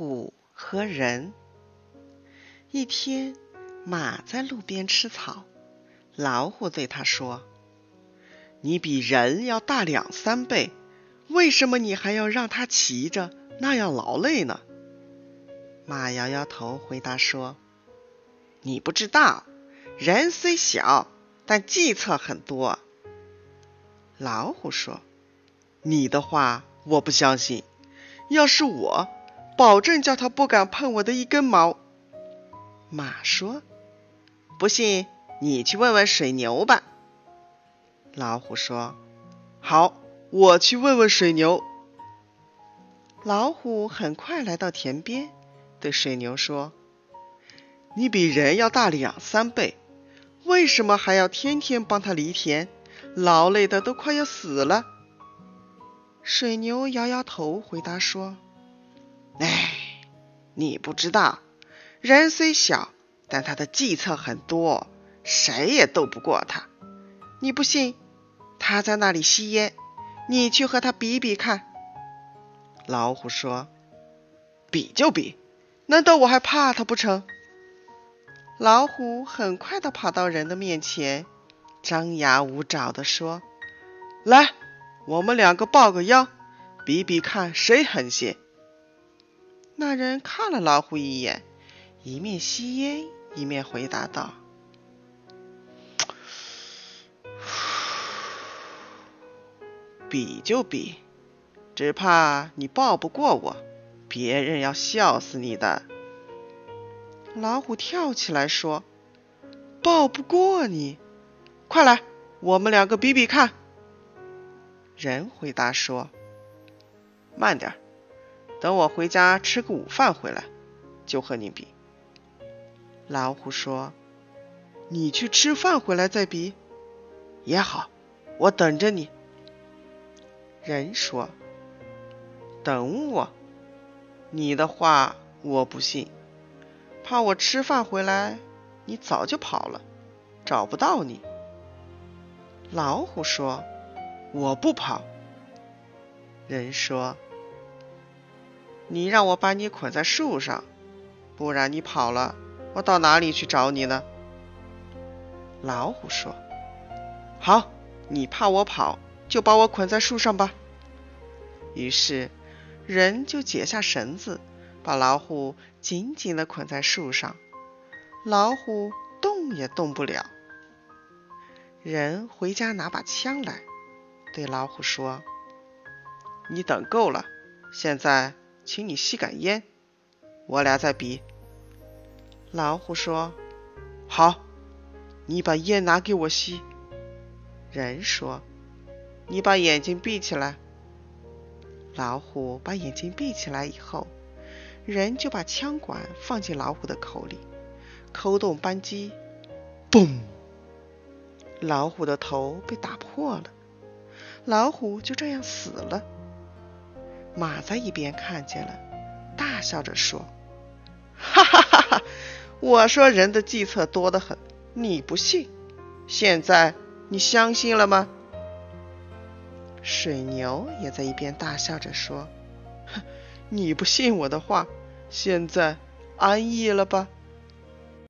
虎和人。一天，马在路边吃草，老虎对他说：“你比人要大两三倍，为什么你还要让它骑着，那样劳累呢？”马摇摇头，回答说：“你不知道，人虽小，但计策很多。”老虎说：“你的话我不相信，要是我，保证叫他不敢碰我的一根毛。”马说：“不信，你去问问水牛吧。”老虎说：“好，我去问问水牛。”老虎很快来到田边，对水牛说：“你比人要大两三倍，为什么还要天天帮他犁田？”劳累的都快要死了。水牛摇摇头，回答说：“，你不知道，人虽小，但他的计策很多，谁也斗不过他。你不信？他在那里吸烟，你去和他比比看。”老虎说：“比就比，难道我还怕他不成？”老虎很快的跑到人的面前。张牙舞爪地说：“来，我们两个抱个腰，比比看谁狠些。”那人看了老虎一眼，一面吸烟一面回答道：“ 比就比，只怕你抱不过我，别人要笑死你的。”老虎跳起来说：“抱不过你！”快来，我们两个比比看。人回答说：“慢点，等我回家吃个午饭回来，就和你比。”老虎说：“你去吃饭回来再比也好，我等着你。”人说：“等我？你的话我不信，怕我吃饭回来，你早就跑了，找不到你。”老虎说：“我不跑。”人说：“你让我把你捆在树上，不然你跑了，我到哪里去找你呢？”老虎说：“好，你怕我跑，就把我捆在树上吧。”于是，人就解下绳子，把老虎紧紧地捆在树上，老虎动也动不了。人回家拿把枪来，对老虎说：“你等够了，现在请你吸杆烟，我俩再比。”老虎说：“好，你把烟拿给我吸。”人说：“你把眼睛闭起来。”老虎把眼睛闭起来以后，人就把枪管放进老虎的口里，扣动扳机，嘣！老虎的头被打破了，老虎就这样死了。马在一边看见了，大笑着说：“哈哈哈哈！我说人的计策多得很，你不信，现在你相信了吗？”水牛也在一边大笑着说：“哼，你不信我的话，现在安逸了吧？”